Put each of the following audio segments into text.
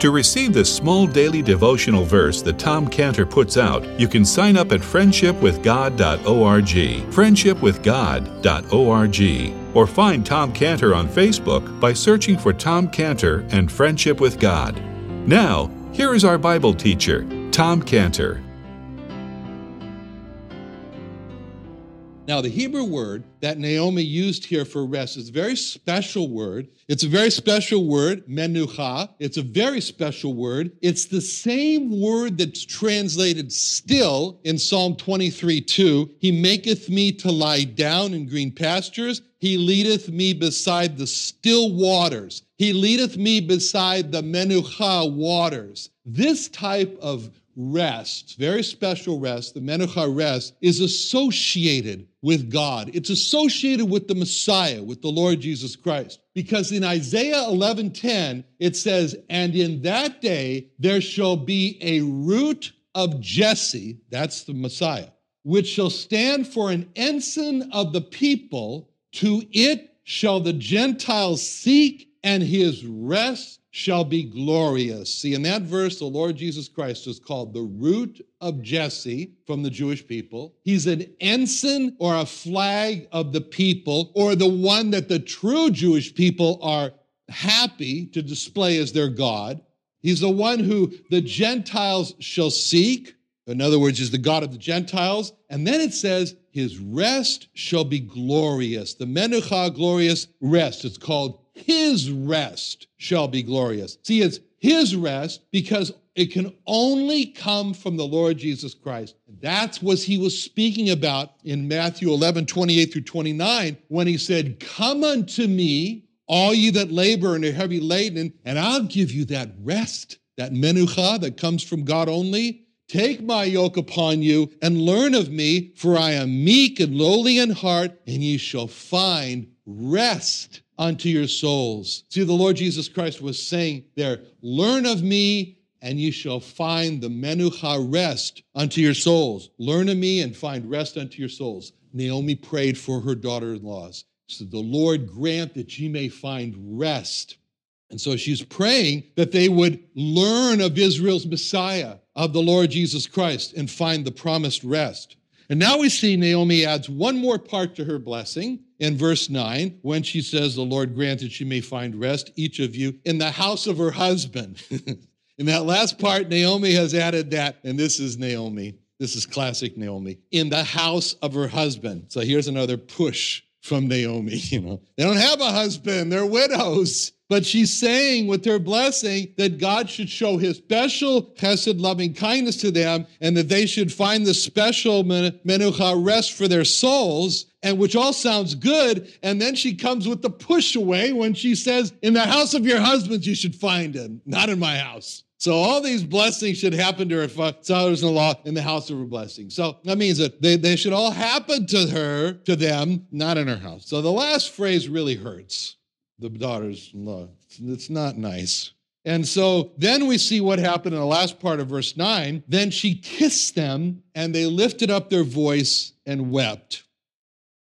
To receive this small daily devotional verse that Tom Cantor puts out, you can sign up at friendshipwithgod.org, friendshipwithgod.org, or find Tom Cantor on Facebook by searching for Tom Cantor and Friendship with God. Now, here is our Bible teacher, Tom Cantor. Now, the Hebrew word that Naomi used here for rest is a very special word. It's a very special word, menucha. It's a very special word. It's the same word that's translated still in Psalm 23 2. He maketh me to lie down in green pastures. He leadeth me beside the still waters. He leadeth me beside the menucha waters. This type of rest, very special rest, the Menucha rest, is associated with God. It's associated with the Messiah, with the Lord Jesus Christ. Because in Isaiah 11:10, it says, And in that day there shall be a root of Jesse, that's the Messiah, which shall stand for an ensign of the people. To it shall the Gentiles seek, and his rest shall be glorious. See, in that verse, the Lord Jesus Christ is called the root of Jesse from the Jewish people. He's an ensign or a flag of the people, or the one that the true Jewish people are happy to display as their God. He's the one who the Gentiles shall seek. In other words, is the God of the Gentiles. And then it says, his rest shall be glorious. The Menucha, glorious rest. It's called his rest shall be glorious. See, it's his rest because it can only come from the Lord Jesus Christ. That's what he was speaking about in Matthew 11, 28 through 29, when he said, Come unto me, all ye that labor and are heavy laden, and I'll give you that rest, that menucha that comes from God only. Take my yoke upon you and learn of me, for I am meek and lowly in heart, and ye shall find rest unto your souls. See, the Lord Jesus Christ was saying there, learn of me and you shall find the menucha rest unto your souls. Learn of me and find rest unto your souls. Naomi prayed for her daughter-in-laws. Said, the Lord grant that ye may find rest. And so she's praying that they would learn of Israel's Messiah, of the Lord Jesus Christ, and find the promised rest. And now we see Naomi adds one more part to her blessing in verse 9 when she says, The Lord granted she may find rest, each of you, in the house of her husband. in that last part, Naomi has added that, and this is Naomi. This is classic Naomi. In the house of her husband. So here's another push from Naomi. You know, they don't have a husband, they're widows. But she's saying with her blessing that God should show his special chesed loving kindness to them and that they should find the special menucha rest for their souls, and which all sounds good. And then she comes with the push away when she says, In the house of your husbands, you should find him, not in my house. So all these blessings should happen to her uh, daughters-in-law in the house of her blessing. So that means that they, they should all happen to her, to them, not in her house. So the last phrase really hurts the daughters-in-law. It's not nice. And so then we see what happened in the last part of verse 9. Then she kissed them, and they lifted up their voice and wept.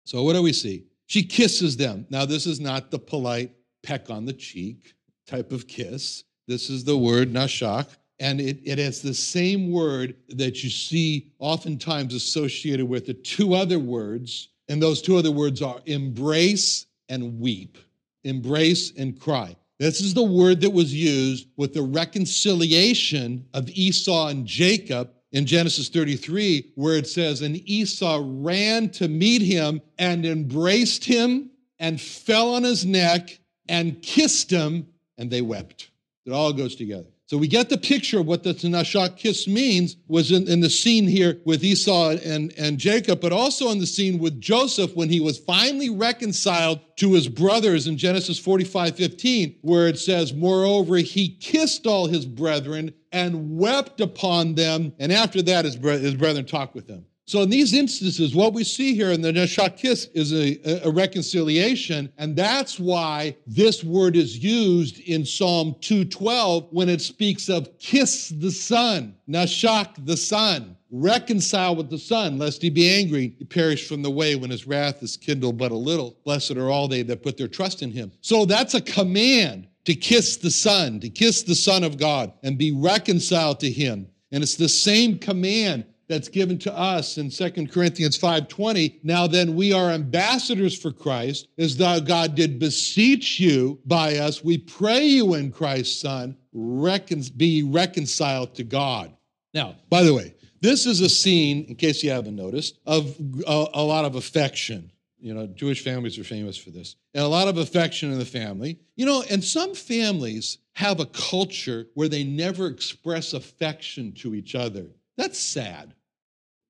So what do we see? She kisses them. Now, this is not the polite peck on the cheek type of kiss. This is the word nashak, and it, it has the same word that you see oftentimes associated with the two other words, and those two other words are embrace and weep. Embrace and cry. This is the word that was used with the reconciliation of Esau and Jacob in Genesis 33, where it says, And Esau ran to meet him and embraced him and fell on his neck and kissed him, and they wept. It all goes together. So we get the picture of what the Tanashak kiss means was in, in, the scene here with Esau and, and Jacob, but also in the scene with Joseph when he was finally reconciled to his brothers in Genesis 45 15, where it says, Moreover, he kissed all his brethren and wept upon them. And after that, his, his brethren talked with them. So in these instances, what we see here in the Neshakis is a, a, reconciliation, and that's why this word is used in Psalm 212 when it speaks of kiss the son, Nashak the son, reconcile with the son, lest he be angry, he perish from the way when his wrath is kindled but a little. Blessed are all they that put their trust in him. So that's a command to kiss the son, to kiss the son of God and be reconciled to him. And it's the same command that's given to us in 2 Corinthians 5:20. Now then we are ambassadors for Christ, as though God did beseech you by us. We pray you in Christ's Son, recon- be reconciled to God. Now, by the way, this is a scene, in case you haven't noticed, of a, a lot of affection. You know, Jewish families are famous for this. And a lot of affection in the family. You know, and some families have a culture where they never express affection to each other. That's sad.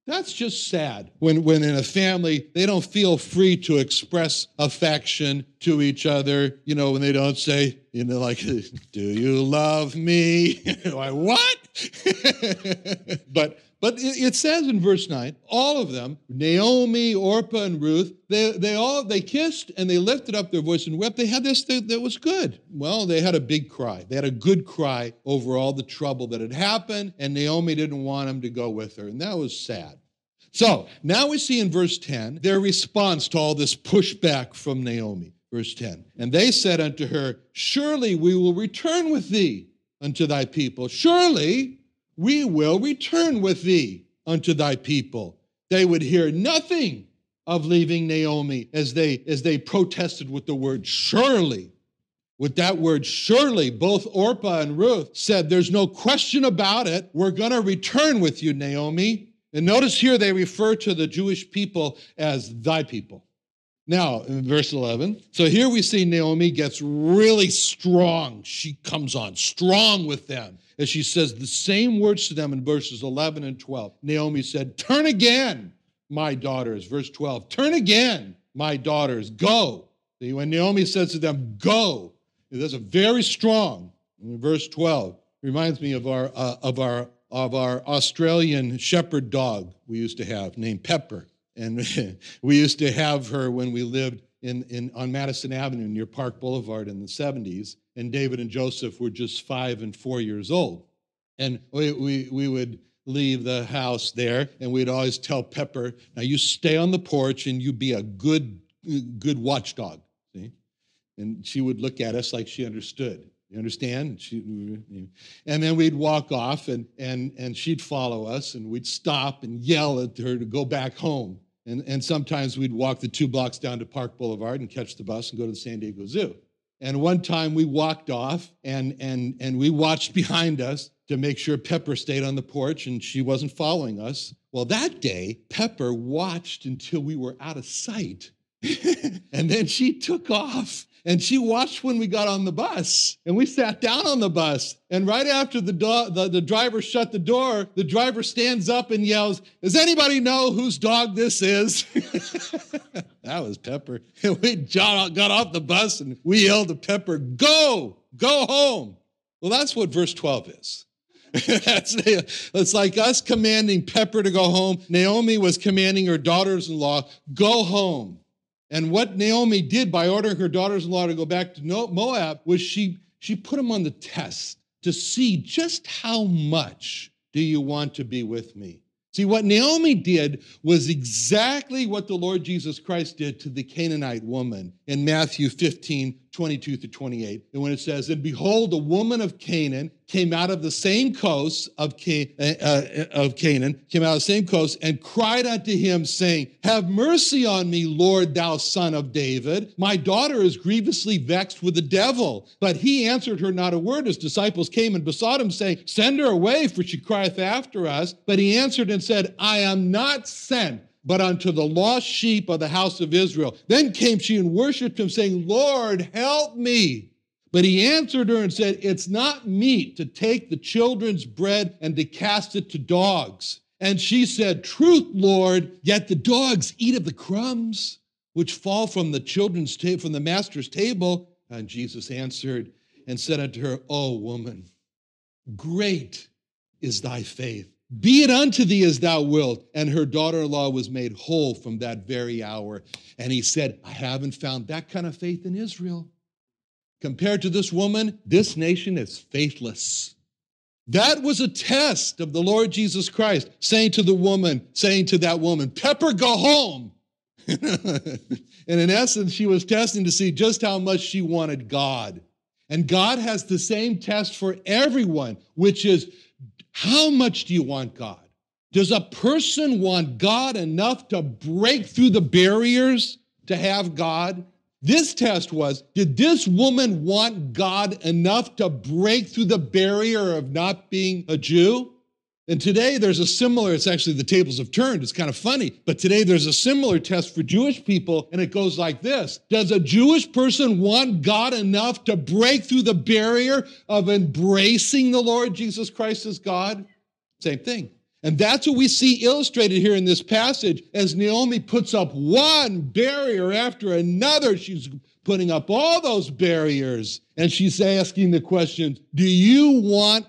That's just sad when, when in a family they don't feel free to express affection to each other, you know, when they don't say, you know, like, do you love me? like, what? but but it says in verse 9, all of them, Naomi, Orpah, and Ruth, they, they all they kissed and they lifted up their voice and wept. They had this that, that was good. Well, they had a big cry. They had a good cry over all the trouble that had happened, and Naomi didn't want him to go with her, and that was sad. So now we see in verse 10 their response to all this pushback from Naomi. Verse 10. And they said unto her, Surely we will return with thee unto thy people. Surely we will return with thee unto thy people. They would hear nothing of leaving Naomi as they as they protested with the word surely. With that word surely, both Orpah and Ruth said, There's no question about it. We're going to return with you, Naomi. And notice here they refer to the Jewish people as thy people. Now, in verse 11, so here we see Naomi gets really strong. She comes on strong with them as she says the same words to them in verses 11 and 12. Naomi said, Turn again, my daughters. Verse 12, Turn again, my daughters, go. When Naomi says to them, Go, that's a very strong. Verse 12, reminds me of our, uh, of, our, of our Australian shepherd dog we used to have named Pepper. And we used to have her when we lived in, in, on Madison Avenue near Park Boulevard in the 70s. And David and Joseph were just five and four years old. And we, we, we would leave the house there and we'd always tell Pepper, now you stay on the porch and you be a good, good watchdog. See? And she would look at us like she understood. You understand? She, and then we'd walk off and, and, and she'd follow us and we'd stop and yell at her to go back home. And, and sometimes we'd walk the two blocks down to Park Boulevard and catch the bus and go to the San Diego Zoo. And one time we walked off and, and, and we watched behind us to make sure Pepper stayed on the porch and she wasn't following us. Well, that day, Pepper watched until we were out of sight. and then she took off and she watched when we got on the bus. And we sat down on the bus. And right after the, do- the, the driver shut the door the driver stands up and yells does anybody know whose dog this is? That was pepper. And we got off the bus and we yelled to pepper go go home. Well that's what verse 12 is. That's it's like us commanding Pepper to go home. Naomi was commanding her daughters in law, go home. And what Naomi did by ordering her daughters in law to go back to Moab was she, she put them on the test to see just how much do you want to be with me? See, what Naomi did was exactly what the Lord Jesus Christ did to the Canaanite woman in Matthew 15 22 to 28. And when it says, And behold, a woman of Canaan came out of the same coast of, Can- uh, uh, of Canaan, came out of the same coast, and cried unto him, saying, Have mercy on me, Lord, thou son of David. My daughter is grievously vexed with the devil. But he answered her not a word. His disciples came and besought him, saying, Send her away, for she crieth after us. But he answered and said, I am not sent but unto the lost sheep of the house of Israel. Then came she and worshiped him, saying, Lord, help me. But he answered her and said, It's not meet to take the children's bread and to cast it to dogs. And she said, Truth, Lord, yet the dogs eat of the crumbs which fall from the children's table, from the master's table. And Jesus answered and said unto her, O woman, great is thy faith. Be it unto thee as thou wilt. And her daughter in law was made whole from that very hour. And he said, I haven't found that kind of faith in Israel. Compared to this woman, this nation is faithless. That was a test of the Lord Jesus Christ, saying to the woman, saying to that woman, Pepper, go home. and in essence, she was testing to see just how much she wanted God. And God has the same test for everyone, which is how much do you want God? Does a person want God enough to break through the barriers to have God? This test was Did this woman want God enough to break through the barrier of not being a Jew? And today there's a similar, it's actually the tables have turned. It's kind of funny, but today there's a similar test for Jewish people, and it goes like this Does a Jewish person want God enough to break through the barrier of embracing the Lord Jesus Christ as God? Same thing. And that's what we see illustrated here in this passage as Naomi puts up one barrier after another. She's putting up all those barriers, and she's asking the question Do you want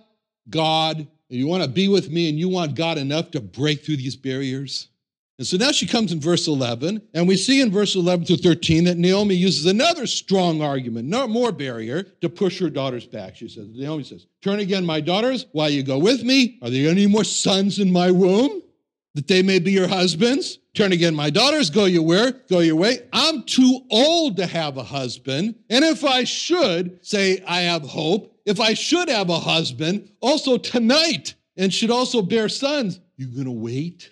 God you want to be with me and you want God enough to break through these barriers? And so now she comes in verse 11, and we see in verse 11 through 13 that Naomi uses another strong argument, no more barrier, to push her daughters back. She says, Naomi says, Turn again, my daughters, while you go with me. Are there any more sons in my womb that they may be your husbands? Turn again, my daughters, go your way, go your way. I'm too old to have a husband. And if I should say I have hope, if I should have a husband, also tonight, and should also bear sons, you're gonna wait?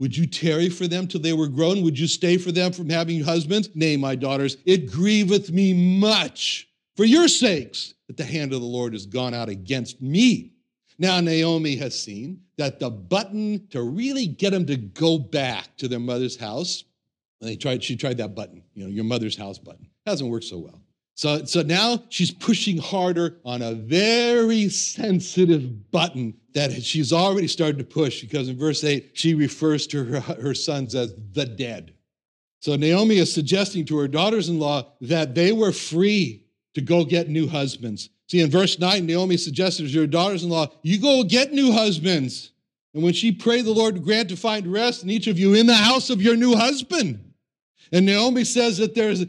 Would you tarry for them till they were grown? Would you stay for them from having husbands? Nay, my daughters, it grieveth me much for your sakes that the hand of the Lord has gone out against me. Now, Naomi has seen that the button to really get them to go back to their mother's house, they tried, she tried that button, you know, your mother's house button. Hasn't worked so well. So, so now she's pushing harder on a very sensitive button that she's already started to push because in verse 8, she refers to her, her sons as the dead. So Naomi is suggesting to her daughters in law that they were free to go get new husbands. See, in verse 9, Naomi suggested to her daughters in law, You go get new husbands. And when she prayed the Lord grant to find rest in each of you in the house of your new husband. And Naomi says that there's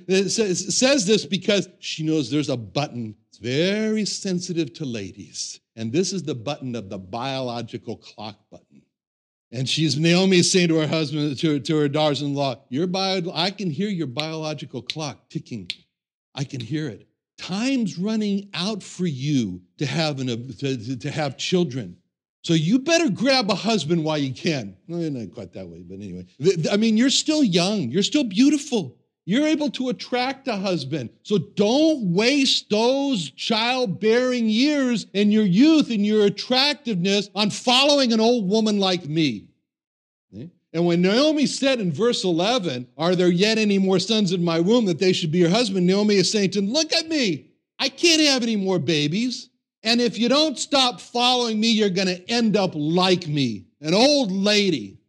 says this because she knows there's a button. It's very sensitive to ladies. And this is the button of the biological clock button. And she's Naomi is saying to her husband, to, to her daughters-in-law, your bio, I can hear your biological clock ticking. I can hear it. Time's running out for you to have, an, to, to have children. So you better grab a husband while you can. Well, not quite that way, but anyway. I mean, you're still young, you're still beautiful. You're able to attract a husband. So don't waste those childbearing years in your youth and your attractiveness on following an old woman like me. And when Naomi said in verse 11, Are there yet any more sons in my womb that they should be your husband? Naomi is saying to him, Look at me. I can't have any more babies. And if you don't stop following me, you're going to end up like me, an old lady.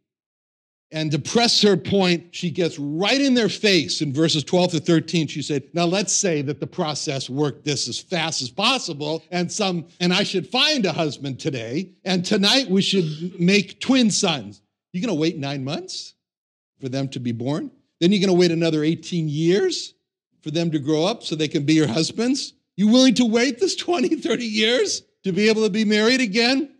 And to press her point, she gets right in their face in verses 12 to 13. She said, Now let's say that the process worked this as fast as possible, and some, and I should find a husband today, and tonight we should make twin sons. You're gonna wait nine months for them to be born? Then you're gonna wait another 18 years for them to grow up so they can be your husbands? You willing to wait this 20, 30 years to be able to be married again?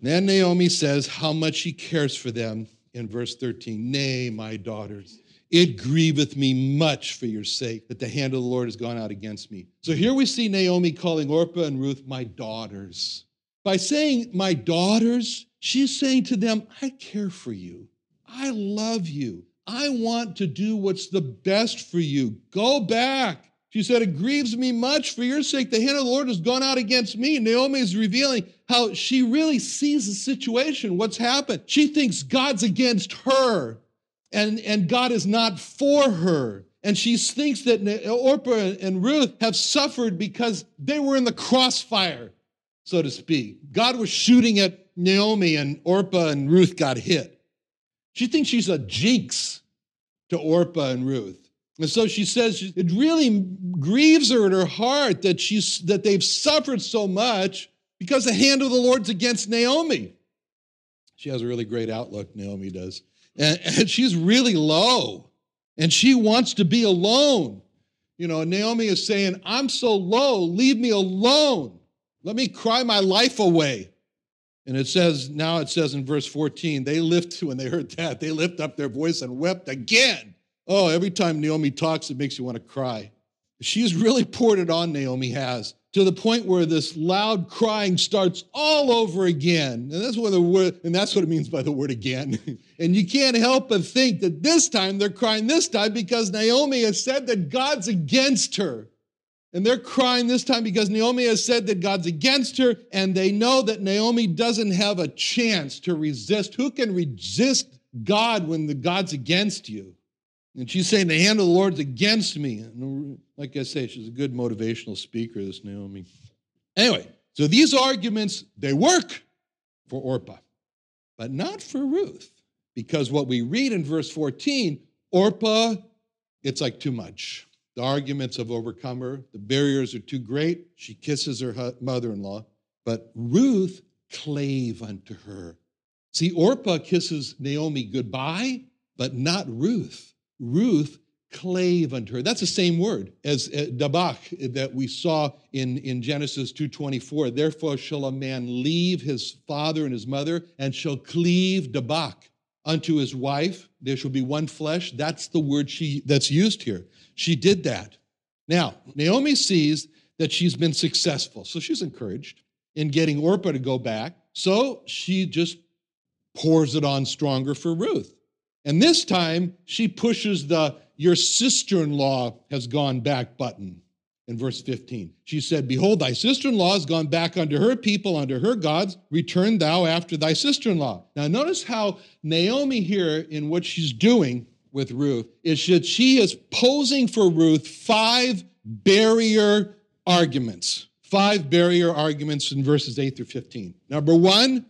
Then Naomi says how much she cares for them in verse 13. Nay, my daughters, It grieveth me much for your sake that the hand of the Lord has gone out against me. So here we see Naomi calling Orpah and Ruth my daughters. By saying my daughters, she's saying to them, I care for you. I love you. I want to do what's the best for you. Go back. She said, It grieves me much for your sake. The hand of the Lord has gone out against me. Naomi is revealing how she really sees the situation, what's happened. She thinks God's against her and, and God is not for her. And she thinks that Orpah and Ruth have suffered because they were in the crossfire, so to speak. God was shooting at Naomi, and Orpah and Ruth got hit. She thinks she's a jinx to Orpah and Ruth. And so she says it really grieves her in her heart that, she's, that they've suffered so much because the hand of the Lord's against Naomi. She has a really great outlook, Naomi does. And, and she's really low and she wants to be alone. You know, Naomi is saying, I'm so low, leave me alone. Let me cry my life away. And it says, now it says in verse 14, they lift, when they heard that, they lift up their voice and wept again. Oh, every time Naomi talks, it makes you want to cry. She's really poured it on, Naomi has to the point where this loud crying starts all over again. And that's what the word, and that's what it means by the word again. and you can't help but think that this time they're crying this time because Naomi has said that God's against her. And they're crying this time because Naomi has said that God's against her, and they know that Naomi doesn't have a chance to resist. Who can resist God when the God's against you? And she's saying, The hand of the Lord's against me. And like I say, she's a good motivational speaker, this Naomi. Anyway, so these arguments, they work for Orpah, but not for Ruth. Because what we read in verse 14, Orpah, it's like too much. The arguments have overcome her. The barriers are too great. She kisses her mother in law. But Ruth clave unto her. See, Orpah kisses Naomi goodbye, but not Ruth. Ruth clave unto her. That's the same word as uh, dabach that we saw in, in Genesis 2.24. Therefore shall a man leave his father and his mother and shall cleave dabach unto his wife. There shall be one flesh. That's the word she that's used here. She did that. Now, Naomi sees that she's been successful. So she's encouraged in getting Orpah to go back. So she just pours it on stronger for Ruth. And this time, she pushes the your sister in law has gone back button in verse 15. She said, Behold, thy sister in law has gone back unto her people, unto her gods. Return thou after thy sister in law. Now, notice how Naomi here, in what she's doing with Ruth, is that she is posing for Ruth five barrier arguments. Five barrier arguments in verses 8 through 15. Number one,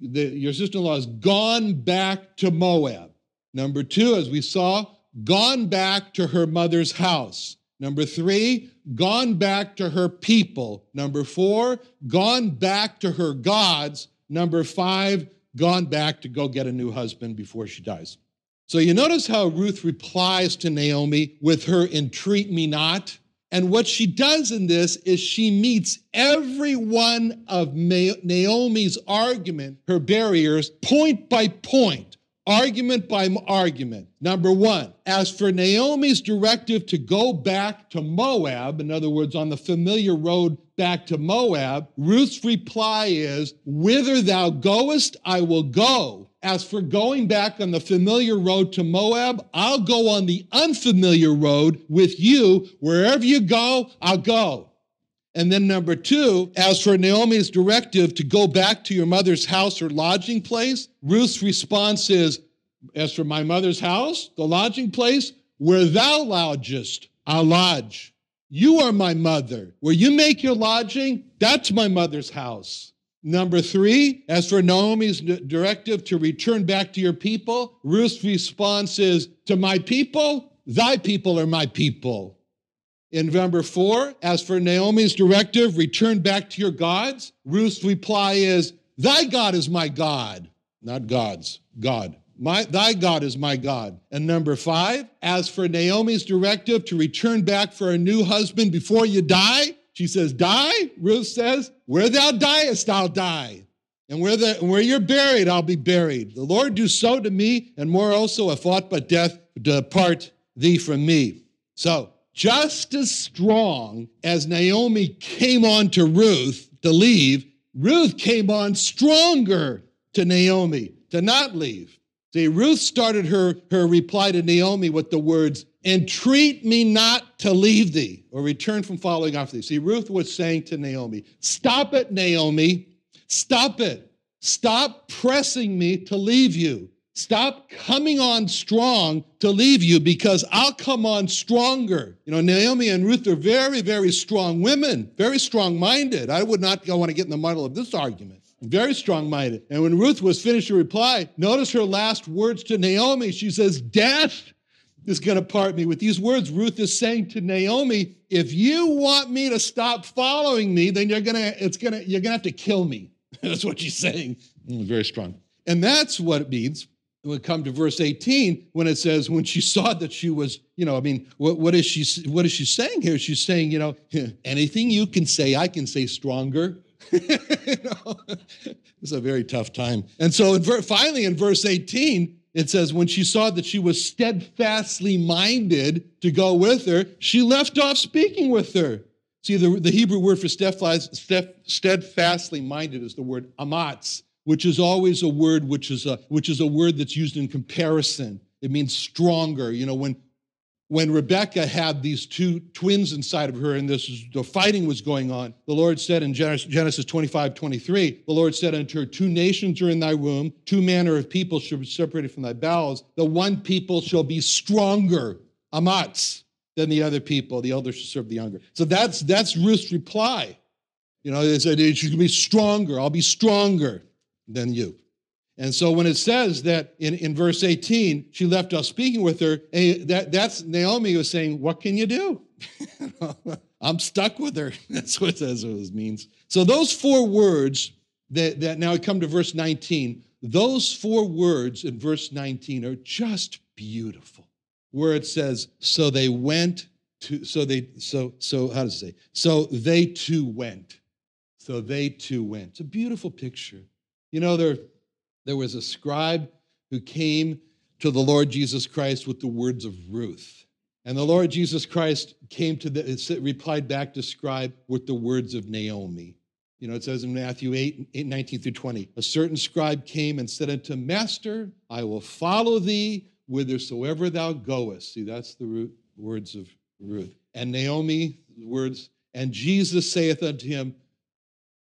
the, your sister in law has gone back to Moab. Number two, as we saw, gone back to her mother's house. Number three, gone back to her people. Number four, gone back to her gods. Number five, gone back to go get a new husband before she dies. So you notice how Ruth replies to Naomi with her entreat me not. And what she does in this is she meets every one of Naomi's argument, her barriers, point by point argument by argument. Number one, as for Naomi's directive to go back to Moab, in other words, on the familiar road back to Moab, Ruth's reply is, Whither thou goest, I will go. As for going back on the familiar road to Moab, I'll go on the unfamiliar road with you. Wherever you go, I'll go. And then number two, as for Naomi's directive to go back to your mother's house or lodging place, Ruth's response is, as for my mother's house, the lodging place, where thou lodgest, I'll lodge. You are my mother. Where you make your lodging, that's my mother's house. Number three, as for Naomi's directive to return back to your people, Ruth's response is, to my people, thy people are my people. In number four, as for Naomi's directive, return back to your gods, Ruth's reply is, Thy God is my God, not God's, God. My, thy God is my God. And number five, as for Naomi's directive to return back for a new husband before you die, she says, Die? Ruth says, Where thou diest, I'll die. And where, the, where you're buried, I'll be buried. The Lord do so to me, and more also, if aught but death depart thee from me. So, just as strong as Naomi came on to Ruth to leave, Ruth came on stronger to Naomi to not leave. See, Ruth started her, her reply to Naomi with the words, Entreat me not to leave thee or return from following after thee. See, Ruth was saying to Naomi, Stop it, Naomi. Stop it. Stop pressing me to leave you. Stop coming on strong to leave you because I'll come on stronger. You know, Naomi and Ruth are very, very strong women, very strong minded. I would not want to get in the muddle of this argument. Very strong minded. And when Ruth was finished her reply, notice her last words to Naomi. She says, Death is going to part me. With these words, Ruth is saying to Naomi, if you want me to stop following me, then you're going to, it's going to, you're going to have to kill me. that's what she's saying. Mm, very strong. And that's what it means we come to verse 18, when it says, when she saw that she was, you know, I mean, what, what is she what is she saying here? She's saying, you know, anything you can say, I can say stronger. you know, it's a very tough time. And so in ver- finally in verse 18, it says, when she saw that she was steadfastly minded to go with her, she left off speaking with her. See, the, the Hebrew word for steadfastly minded is the word amatz, which is always a word which is a, which is a word that's used in comparison. It means stronger. You know, when, when Rebecca had these two twins inside of her and this the fighting was going on, the Lord said in Genesis 25, 23, the Lord said unto her, Two nations are in thy womb, two manner of people shall be separated from thy bowels. The one people shall be stronger, amatz, than the other people. The elder shall serve the younger. So that's that's Ruth's reply. You know, they said, going to be stronger, I'll be stronger than you. And so when it says that in, in verse 18, she left us speaking with her, that, that's Naomi was saying, What can you do? I'm stuck with her. That's what that's what it means. So those four words that, that now come to verse 19, those four words in verse 19 are just beautiful. Where it says, so they went to, so they, so, so how does it say? So they too went. So they too went. It's a beautiful picture. You know, there there was a scribe who came to the Lord Jesus Christ with the words of Ruth. And the Lord Jesus Christ came to the, replied back to scribe with the words of Naomi. You know, it says in Matthew 8, 8, 19 through 20, a certain scribe came and said unto Master, I will follow thee whithersoever thou goest. See, that's the words of Ruth. And Naomi, words, and Jesus saith unto him,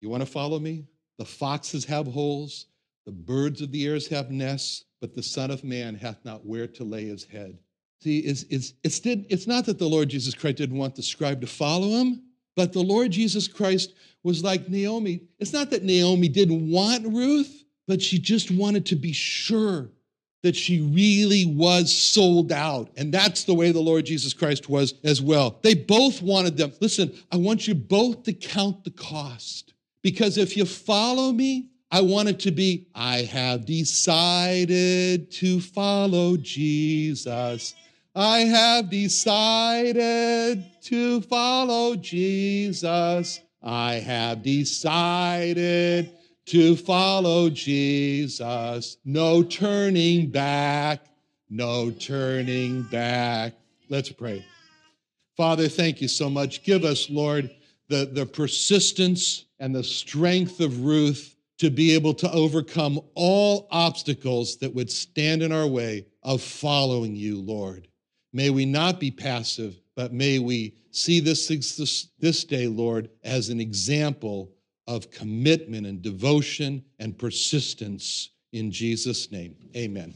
You want to follow me? The foxes have holes, the birds of the air have nests, but the Son of Man hath not where to lay his head. See, it's, it's, it's, did, it's not that the Lord Jesus Christ didn't want the scribe to follow him, but the Lord Jesus Christ was like Naomi. It's not that Naomi didn't want Ruth, but she just wanted to be sure that she really was sold out. And that's the way the Lord Jesus Christ was as well. They both wanted them. Listen, I want you both to count the cost. Because if you follow me, I want it to be, I have decided to follow Jesus. I have decided to follow Jesus. I have decided to follow Jesus. No turning back, no turning back. Let's pray. Father, thank you so much. Give us, Lord, the, the persistence and the strength of Ruth to be able to overcome all obstacles that would stand in our way of following you, Lord. May we not be passive, but may we see this, this, this day, Lord, as an example of commitment and devotion and persistence in Jesus' name. Amen.